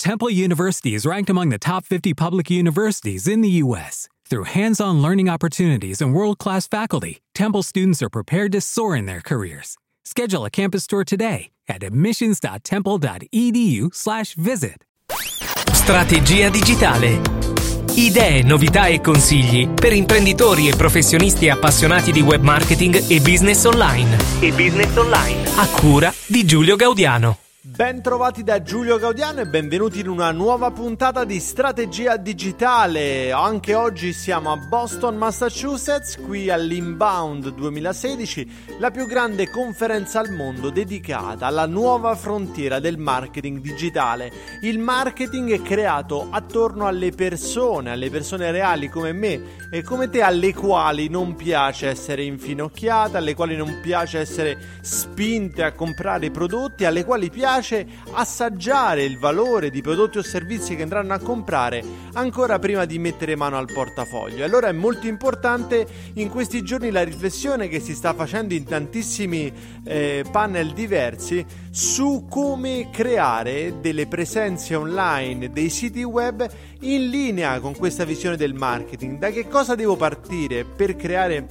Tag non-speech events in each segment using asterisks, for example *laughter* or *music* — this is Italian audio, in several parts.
Temple University is ranked among the top 50 public universities in the U.S. Through hands-on learning opportunities and world-class faculty, Temple students are prepared to soar in their careers. Schedule a campus tour today at admissions.temple.edu slash visit. Strategia digitale. Idee, novità e consigli per imprenditori e professionisti appassionati di web marketing e business online. E business online. A cura di Giulio Gaudiano. Ben trovati da Giulio Gaudiano e benvenuti in una nuova puntata di Strategia Digitale. Anche oggi siamo a Boston, Massachusetts, qui all'Inbound 2016, la più grande conferenza al mondo dedicata alla nuova frontiera del marketing digitale. Il marketing è creato attorno alle persone, alle persone reali come me e come te, alle quali non piace essere infinocchiate, alle quali non piace essere spinte a comprare prodotti, alle quali piace piace assaggiare il valore di prodotti o servizi che andranno a comprare ancora prima di mettere mano al portafoglio. Allora è molto importante in questi giorni la riflessione che si sta facendo in tantissimi eh, panel diversi su come creare delle presenze online, dei siti web in linea con questa visione del marketing. Da che cosa devo partire per creare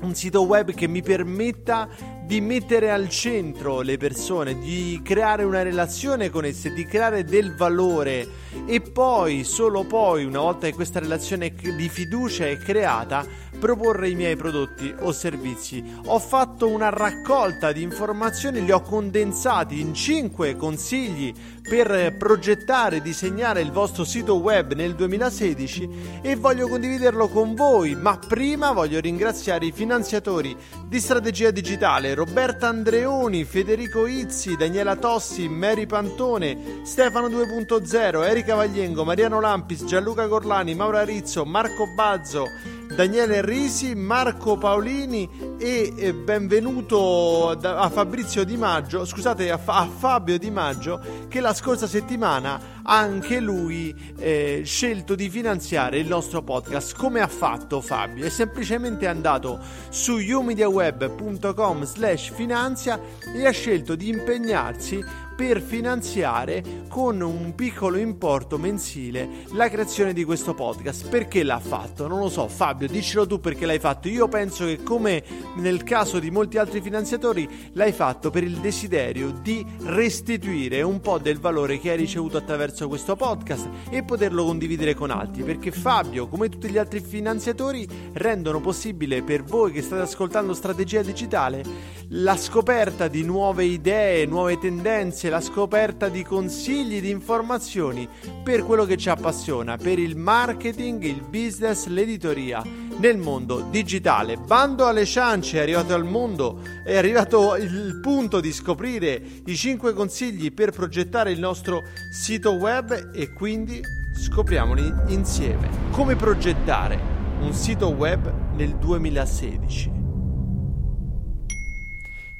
un sito web che mi permetta di mettere al centro le persone, di creare una relazione con esse, di creare del valore. E poi, solo poi, una volta che questa relazione di fiducia è creata, proporre i miei prodotti o servizi. Ho fatto una raccolta di informazioni, li ho condensati in 5 consigli per progettare e disegnare il vostro sito web nel 2016 e voglio condividerlo con voi, ma prima voglio ringraziare i finanziatori di Strategia Digitale, Roberta Andreoni, Federico Izzi, Daniela Tossi, Mary Pantone, Stefano 2.0, Erika Vagliengo, Mariano Lampis, Gianluca Gorlani, Maura Rizzo, Marco Bazzo, Daniele Risi, Marco Paolini e benvenuto a Fabrizio Di Maggio, scusate, a, Fabio Di Maggio che la scorsa settimana anche lui eh, scelto di finanziare il nostro podcast. Come ha fatto Fabio? È semplicemente andato su umediaweb.com slash finanzia e ha scelto di impegnarsi per finanziare con un piccolo importo mensile la creazione di questo podcast. Perché l'ha fatto? Non lo so, Fabio, dicelo tu perché l'hai fatto. Io penso che come nel caso di molti altri finanziatori l'hai fatto per il desiderio di restituire un po' del valore che hai ricevuto attraverso questo podcast e poterlo condividere con altri, perché Fabio, come tutti gli altri finanziatori, rendono possibile per voi che state ascoltando Strategia Digitale la scoperta di nuove idee, nuove tendenze la scoperta di consigli, di informazioni per quello che ci appassiona, per il marketing, il business, l'editoria nel mondo digitale. Bando alle ciance, è arrivato al mondo, è arrivato il punto di scoprire i 5 consigli per progettare il nostro sito web e quindi scopriamoli insieme. Come progettare un sito web nel 2016.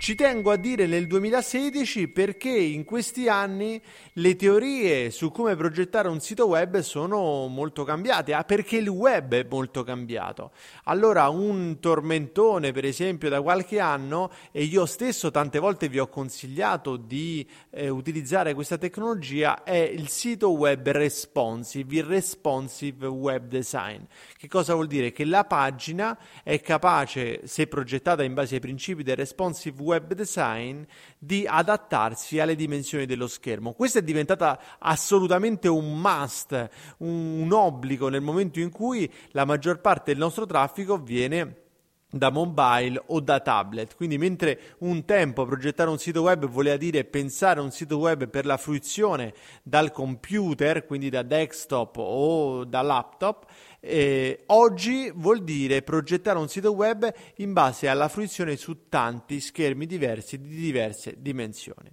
Ci tengo a dire nel 2016 perché in questi anni le teorie su come progettare un sito web sono molto cambiate, ah, perché il web è molto cambiato. Allora un tormentone per esempio da qualche anno e io stesso tante volte vi ho consigliato di eh, utilizzare questa tecnologia è il sito web responsive, il responsive web design. Che cosa vuol dire? Che la pagina è capace, se progettata in base ai principi del responsive web design di adattarsi alle dimensioni dello schermo. Questa è diventata assolutamente un must, un, un obbligo nel momento in cui la maggior parte del nostro traffico viene da mobile o da tablet. Quindi mentre un tempo progettare un sito web voleva dire pensare a un sito web per la fruizione dal computer, quindi da desktop o da laptop, eh, oggi vuol dire progettare un sito web in base alla fruizione su tanti schermi diversi di diverse dimensioni.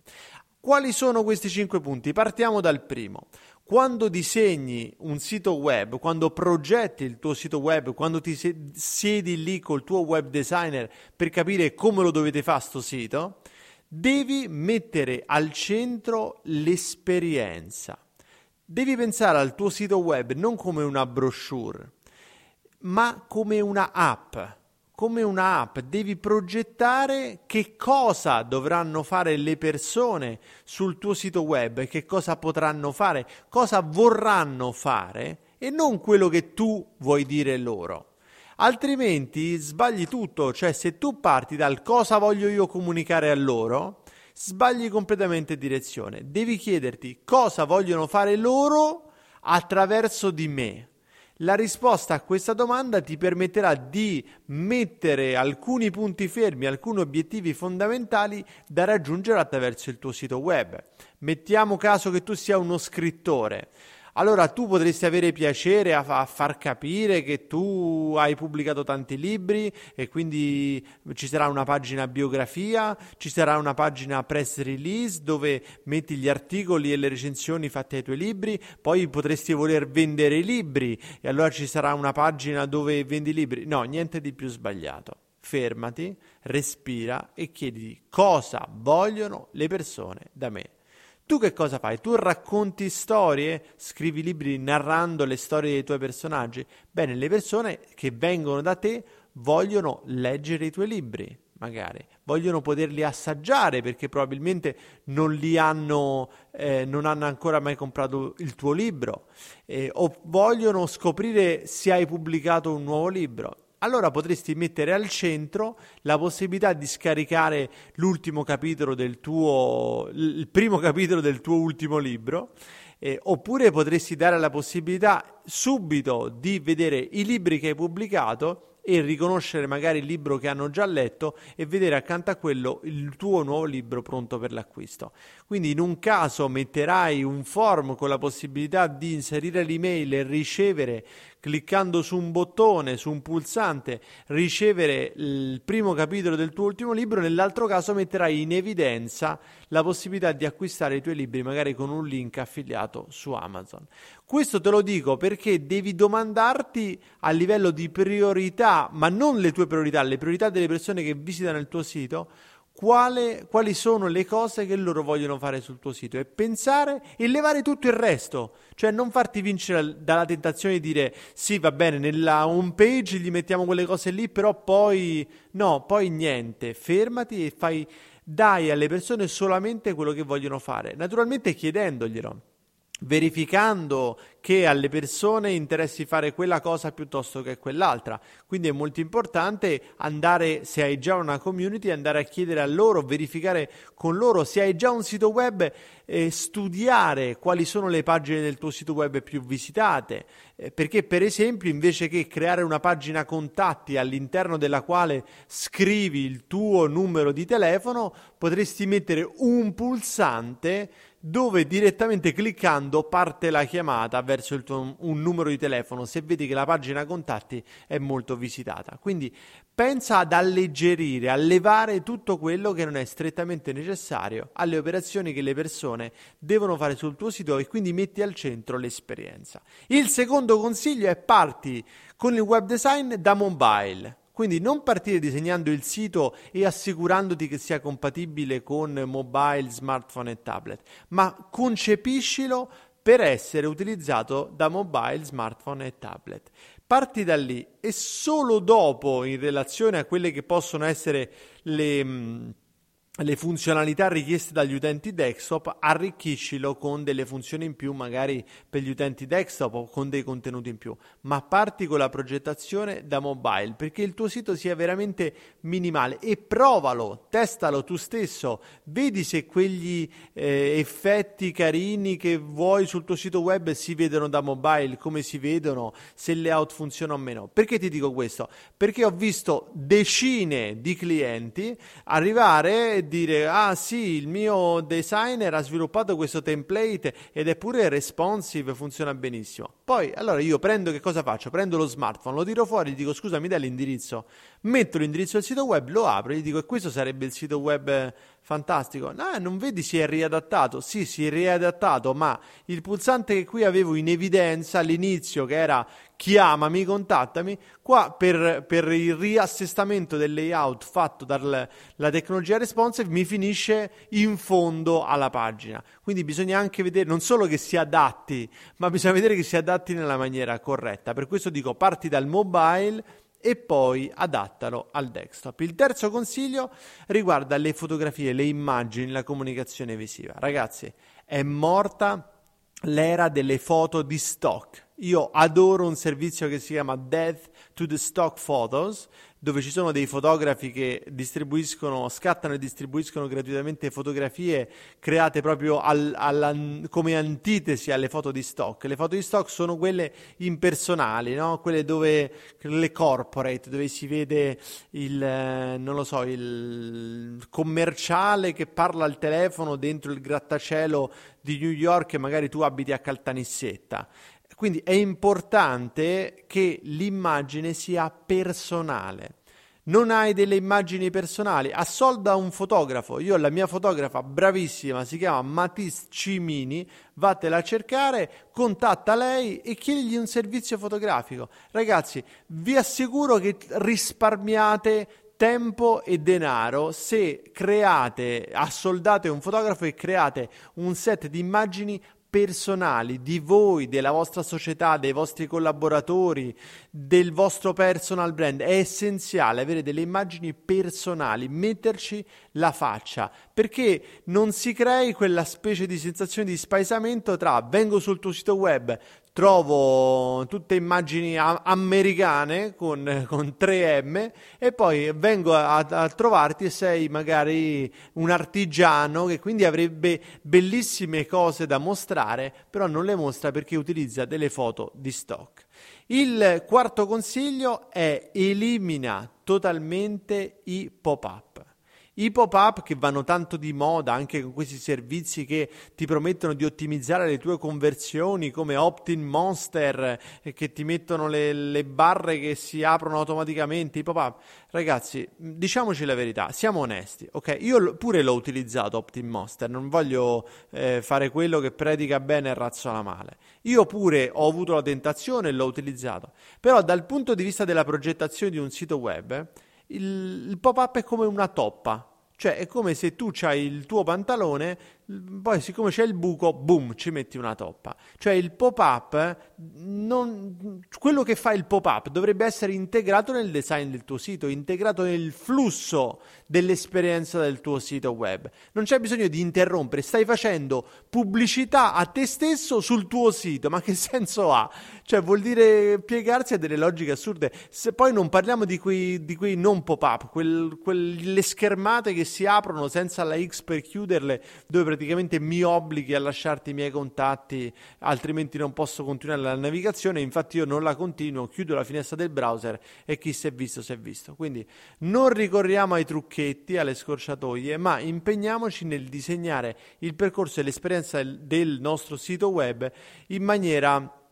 Quali sono questi cinque punti? Partiamo dal primo. Quando disegni un sito web, quando progetti il tuo sito web, quando ti siedi lì col tuo web designer per capire come lo dovete fare sto sito, devi mettere al centro l'esperienza. Devi pensare al tuo sito web non come una brochure, ma come una app come una app, devi progettare che cosa dovranno fare le persone sul tuo sito web, che cosa potranno fare, cosa vorranno fare e non quello che tu vuoi dire loro. Altrimenti sbagli tutto, cioè se tu parti dal cosa voglio io comunicare a loro, sbagli completamente direzione. Devi chiederti cosa vogliono fare loro attraverso di me. La risposta a questa domanda ti permetterà di mettere alcuni punti fermi, alcuni obiettivi fondamentali da raggiungere attraverso il tuo sito web. Mettiamo caso che tu sia uno scrittore allora tu potresti avere piacere a, a, far capire che tu hai pubblicato tanti libri e quindi ci sarà una pagina biografia, ci sarà una pagina press release dove metti gli articoli e le recensioni fatte ai tuoi libri, poi potresti voler vendere i libri e allora ci sarà una pagina dove vendi i libri. No, niente di più sbagliato fermati, respira e chiedi cosa vogliono le persone da me. Tu che cosa fai? Tu racconti storie, scrivi libri narrando le storie dei tuoi personaggi? Bene, le persone che vengono da te vogliono leggere i tuoi libri, magari, vogliono poterli assaggiare perché probabilmente non li hanno, eh, non hanno ancora mai comprato il tuo libro, eh, o vogliono scoprire se hai pubblicato un nuovo libro allora potresti mettere al centro la possibilità di scaricare l'ultimo capitolo del tuo, il primo capitolo del tuo ultimo libro, eh, oppure potresti dare la possibilità subito di vedere i libri che hai pubblicato e riconoscere magari il libro che hanno già letto e vedere accanto a quello il tuo nuovo libro pronto per l'acquisto. Quindi in un caso metterai un form con la possibilità di inserire l'email e ricevere cliccando su un bottone, su un pulsante, ricevere il primo capitolo del tuo ultimo libro, nell'altro caso metterai in evidenza la possibilità di acquistare i tuoi libri magari con un link affiliato su Amazon. Questo te lo dico perché devi domandarti a livello di priorità, ma non le tue priorità, le priorità delle persone che visitano il tuo sito, quale, quali sono le cose che loro vogliono fare sul tuo sito? E pensare e levare tutto il resto, cioè non farti vincere dalla tentazione di dire sì va bene nella home page gli mettiamo quelle cose lì però poi no, poi niente, fermati e fai, dai alle persone solamente quello che vogliono fare, naturalmente chiedendoglielo verificando che alle persone interessi fare quella cosa piuttosto che quell'altra. Quindi è molto importante andare, se hai già una community, andare a chiedere a loro, verificare con loro se hai già un sito web, eh, studiare quali sono le pagine del tuo sito web più visitate, eh, perché per esempio invece che creare una pagina contatti all'interno della quale scrivi il tuo numero di telefono, potresti mettere un pulsante dove direttamente cliccando parte la chiamata verso tuo, un numero di telefono se vedi che la pagina contatti è molto visitata. Quindi pensa ad alleggerire, a levare tutto quello che non è strettamente necessario alle operazioni che le persone devono fare sul tuo sito e quindi metti al centro l'esperienza. Il secondo consiglio è parti con il web design da mobile. Quindi non partire disegnando il sito e assicurandoti che sia compatibile con mobile, smartphone e tablet, ma concepiscilo per essere utilizzato da mobile, smartphone e tablet. Parti da lì e solo dopo, in relazione a quelle che possono essere le, le funzionalità richieste dagli utenti desktop, arricchiscilo con delle funzioni in più, magari per gli utenti desktop o con dei contenuti in più, ma parti con la progettazione da mobile perché il tuo sito sia veramente minimale e provalo, testalo tu stesso, vedi se quegli eh, effetti carini che vuoi sul tuo sito web si vedono da mobile, come si vedono, se il layout funziona o meno. Perché ti dico questo? Perché ho visto decine di clienti arrivare dire ah sì, il mio designer ha sviluppato questo template ed è pure responsive, funziona benissimo. Poi allora io prendo che cosa faccio? Prendo lo smartphone, lo tiro fuori, gli dico scusa, mi dai l'indirizzo, metto l'indirizzo del sito web, lo apro gli dico e questo sarebbe il sito web fantastico. No, non vedi si è riadattato? Sì, si è riadattato, ma il pulsante che qui avevo in evidenza all'inizio, che era chiamami, contattami, qua per, per il riassestamento del layout fatto dalla tecnologia responsive mi finisce in fondo alla pagina. Quindi bisogna anche vedere, non solo che si adatti, ma bisogna vedere che si adatti nella maniera corretta. Per questo dico, parti dal mobile e poi adattalo al desktop. Il terzo consiglio riguarda le fotografie, le immagini, la comunicazione visiva. Ragazzi, è morta l'era delle foto di stock. Io adoro un servizio che si chiama Death to the Stock Photos, dove ci sono dei fotografi che distribuiscono, scattano e distribuiscono gratuitamente fotografie create proprio al, alla, come antitesi alle foto di stock. Le foto di stock sono quelle impersonali, no? quelle dove le corporate, dove si vede il, lo so, il commerciale che parla al telefono dentro il grattacielo di New York e magari tu abiti a Caltanissetta. Quindi è importante che l'immagine sia personale. Non hai delle immagini personali? Assolda un fotografo. Io ho la mia fotografa bravissima, si chiama Matisse Cimini, vattela a cercare, contatta lei e chiedigli un servizio fotografico. Ragazzi, vi assicuro che risparmiate tempo e denaro se create, assoldate un fotografo e create un set di immagini personali di voi, della vostra società, dei vostri collaboratori, del vostro personal brand. È essenziale avere delle immagini personali, metterci la faccia, perché non si crei quella specie di sensazione di spaesamento tra vengo sul tuo sito web, trovo tutte immagini a- americane con, con 3M e poi vengo a, a, trovarti e sei magari un artigiano che quindi avrebbe bellissime cose da mostrare, però non le mostra perché utilizza delle foto di stock. Il quarto consiglio è elimina totalmente i pop-up. I pop-up che vanno tanto di moda anche con questi servizi che ti promettono di ottimizzare le tue conversioni come Optin Monster e che ti mettono le, le barre che si aprono automaticamente. I pop-up, ragazzi, diciamoci la verità, siamo onesti, ok? Io pure l'ho utilizzato Optin Monster, non voglio eh, fare quello che predica bene e razzola male. Io pure ho avuto la tentazione e l'ho utilizzato, però dal punto di vista della progettazione di un sito web il, il pop-up è come una toppa. Cioè è come se tu hai il tuo pantalone poi siccome c'è il buco, boom, ci metti una toppa. Cioè il pop-up, non, quello che fa il pop-up dovrebbe essere integrato nel design del tuo sito, integrato nel flusso dell'esperienza del tuo sito web. Non c'è bisogno di interrompere, stai facendo pubblicità a te stesso sul tuo sito, ma che *laughs* senso ha? Cioè vuol dire piegarsi a delle logiche assurde. Se poi non parliamo di quei, di quei non pop-up, quel, quelle schermate che si aprono senza la X per chiuderle, dove praticamente mi obblighi a lasciarti i miei contatti, altrimenti non posso continuare la navigazione. Infatti, io non la continuo, chiudo la finestra del browser e chi si è visto, si è visto. Quindi non ricorriamo ai trucchetti, alle scorciatoie, ma impegniamoci nel disegnare il percorso e l'esperienza del nostro sito web in maniera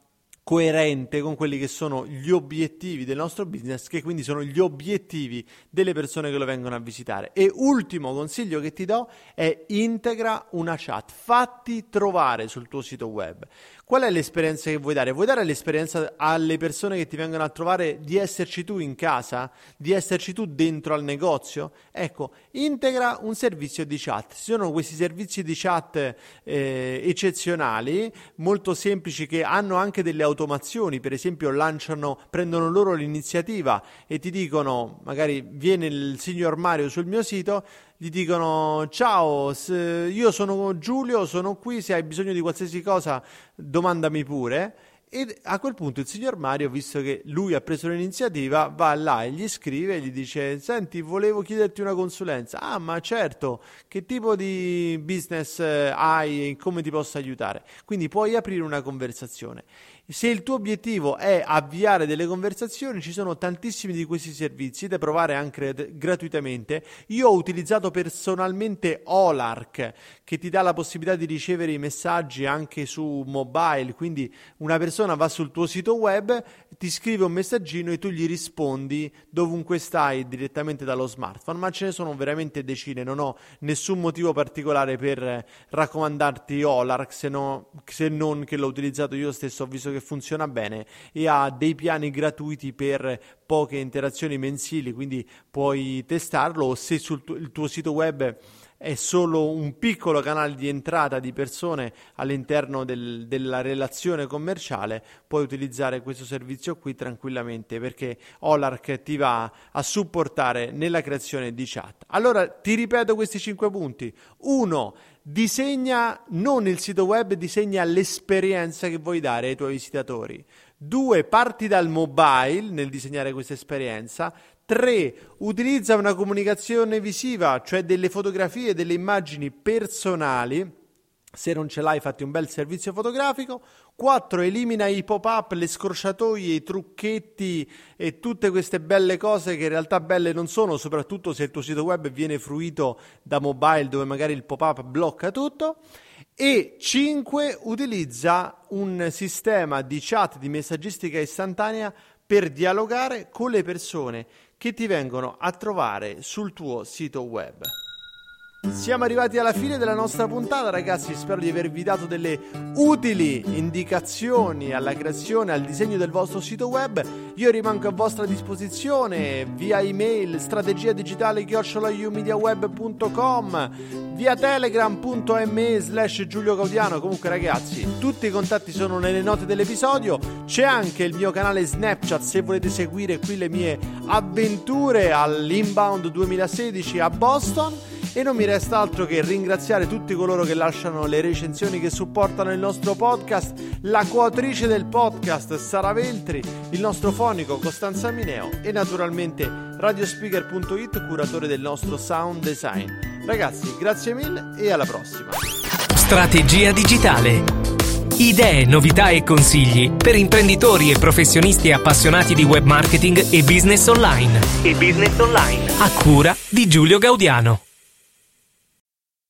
coerente con quelli che sono gli obiettivi del nostro business, che quindi sono gli obiettivi delle persone che lo vengono a visitare. E ultimo consiglio che ti do è integra una chat, fatti trovare sul tuo sito web. Qual è l'esperienza che vuoi dare? Vuoi dare l'esperienza alle persone che ti vengono a trovare di esserci tu in casa, di esserci tu dentro al negozio? Ecco, integra un servizio di chat. Ci sono questi servizi di chat eh, eccezionali, molto semplici, che hanno anche delle automazioni, per esempio lanciano, prendono loro l'iniziativa e ti dicono, magari viene il signor Mario sul mio sito gli dicono ciao, io sono Giulio, sono qui, se hai bisogno di qualsiasi cosa domandami pure. E a quel punto il signor Mario, visto che lui ha preso l'iniziativa, va là e gli scrive e gli dice: Senti, volevo chiederti una consulenza. Ah, ma certo, che tipo di business eh, hai e come ti posso aiutare? Quindi puoi aprire una conversazione. Se il tuo obiettivo è avviare delle conversazioni, ci sono tantissimi di questi servizi da provare anche gratuitamente. Io ho utilizzato personalmente Olark, che ti dà la possibilità di ricevere i messaggi anche su mobile, quindi una persona va sul tuo sito web, ti scrive un messaggino e tu gli rispondi dovunque stai direttamente dallo smartphone, ma ce ne sono veramente decine, non ho nessun motivo particolare per raccomandarti Olark se, no, se non che l'ho utilizzato io stesso, ho visto che funziona bene e ha dei piani gratuiti per poche interazioni mensili, quindi puoi testarlo. O se sul tu- tuo sito web è solo un piccolo canale di entrata di persone all'interno del, della relazione commerciale, puoi utilizzare questo servizio qui tranquillamente perché Olark ti va a supportare nella creazione di chat. Allora ti ripeto questi cinque punti. Uno, disegna non il sito web, disegna l'esperienza che vuoi dare ai tuoi visitatori. Due, parti dal mobile nel disegnare questa esperienza. 3. Utilizza una comunicazione visiva, cioè delle fotografie, delle immagini personali. Se non ce l'hai, fatti un bel servizio fotografico. 4. Elimina i pop-up, le scorciatoie, i trucchetti e tutte queste belle cose che in realtà belle non sono, soprattutto se il tuo sito web viene fruito da mobile dove magari il pop-up blocca tutto. E 5. Utilizza un sistema di chat, di messaggistica istantanea per dialogare con le persone che ti vengono a trovare sul tuo sito web. Siamo arrivati alla fine della nostra puntata, ragazzi. Spero di avervi dato delle utili indicazioni alla creazione, al disegno del vostro sito web. Io rimango a vostra disposizione via email strategia digitale chiocciolaiumediaweb.com via telegram.me slash Giulio Gaudiano. Comunque, ragazzi, tutti i contatti sono nelle note dell'episodio. C'è anche il mio canale Snapchat se volete seguire qui le mie avventure all'Inbound 2016 a Boston. E non mi resta altro che ringraziare tutti coloro che lasciano le recensioni che supportano il nostro podcast, la coautrice del podcast Sara Veltri, il nostro fonico Costanza Mineo e naturalmente radiospeaker.it, curatore del nostro sound design. Ragazzi, grazie mille e alla prossima. Strategia digitale. Idee, novità e consigli per imprenditori e professionisti appassionati di web marketing e business online. E business online. A cura di Giulio Gaudiano.